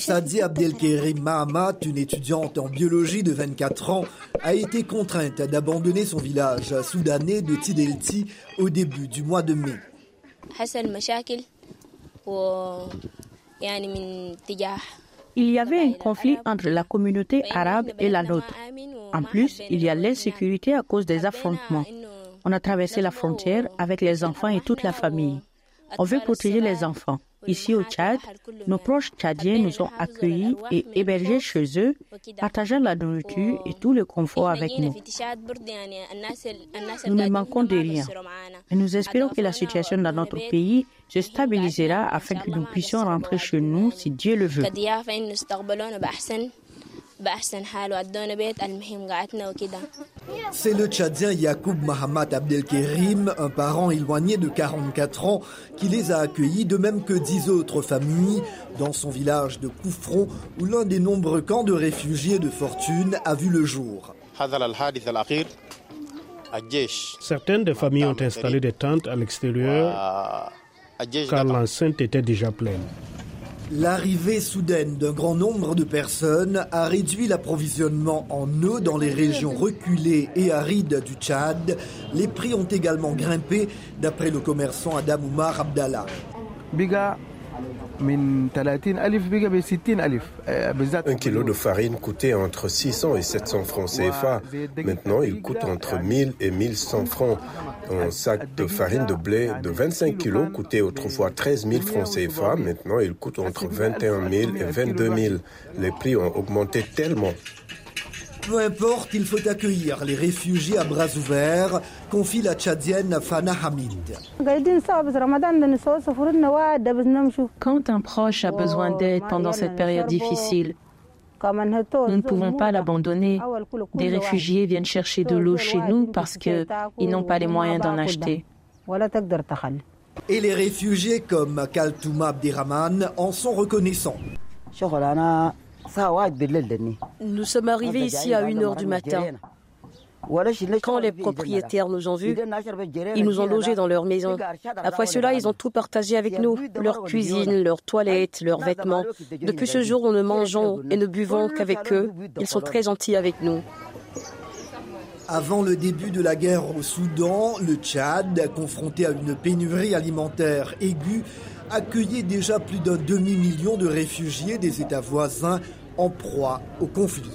Sadi Abdelkerim Mahamat, une étudiante en biologie de 24 ans, a été contrainte d'abandonner son village soudanais de Tidelti au début du mois de mai. Il y avait un conflit entre la communauté arabe et la nôtre. En plus, il y a l'insécurité à cause des affrontements. On a traversé la frontière avec les enfants et toute la famille. On veut protéger les enfants. Ici au Tchad, nos proches tchadiens nous ont accueillis et hébergés chez eux, partageant la nourriture et tout le confort avec nous. Nous ne manquons de rien. Et nous espérons que la situation dans notre pays se stabilisera afin que nous puissions rentrer chez nous si Dieu le veut. C'est le Tchadien Yacoub Mahamat Abdelkerim, un parent éloigné de 44 ans, qui les a accueillis, de même que dix autres familles, dans son village de Koufron, où l'un des nombreux camps de réfugiés de fortune a vu le jour. Certaines des familles ont installé des tentes à l'extérieur car l'enceinte était déjà pleine. L'arrivée soudaine d'un grand nombre de personnes a réduit l'approvisionnement en eau dans les régions reculées et arides du Tchad. Les prix ont également grimpé, d'après le commerçant Adam Oumar Abdallah. Un kilo de farine coûtait entre 600 et 700 francs CFA. Maintenant, il coûte entre 1000 et 1100 francs. Un sac de farine de blé de 25 kilos coûtait autrefois 13 000 francs CFA. Maintenant, il coûte entre 21 000 et 22 000. Les prix ont augmenté tellement. Peu importe, il faut accueillir les réfugiés à bras ouverts, confie la tchadienne Fana Hamid. Quand un proche a besoin d'aide pendant cette période difficile, nous ne pouvons pas l'abandonner. Des réfugiés viennent chercher de l'eau chez nous parce qu'ils n'ont pas les moyens d'en acheter. Et les réfugiés comme Kaltouma Abdirahman en sont reconnaissants. Nous sommes arrivés ici à 1h du matin. Quand les propriétaires nous ont vus, ils nous ont logés dans leur maison. Après cela, ils ont tout partagé avec nous, leur cuisine, leurs toilettes, leurs vêtements. Depuis ce jour, nous ne mangeons et ne buvons qu'avec eux. Ils sont très gentils avec nous. Avant le début de la guerre au Soudan, le Tchad, confronté à une pénurie alimentaire aiguë, accueillait déjà plus d'un demi-million de réfugiés des États voisins en proie au conflit.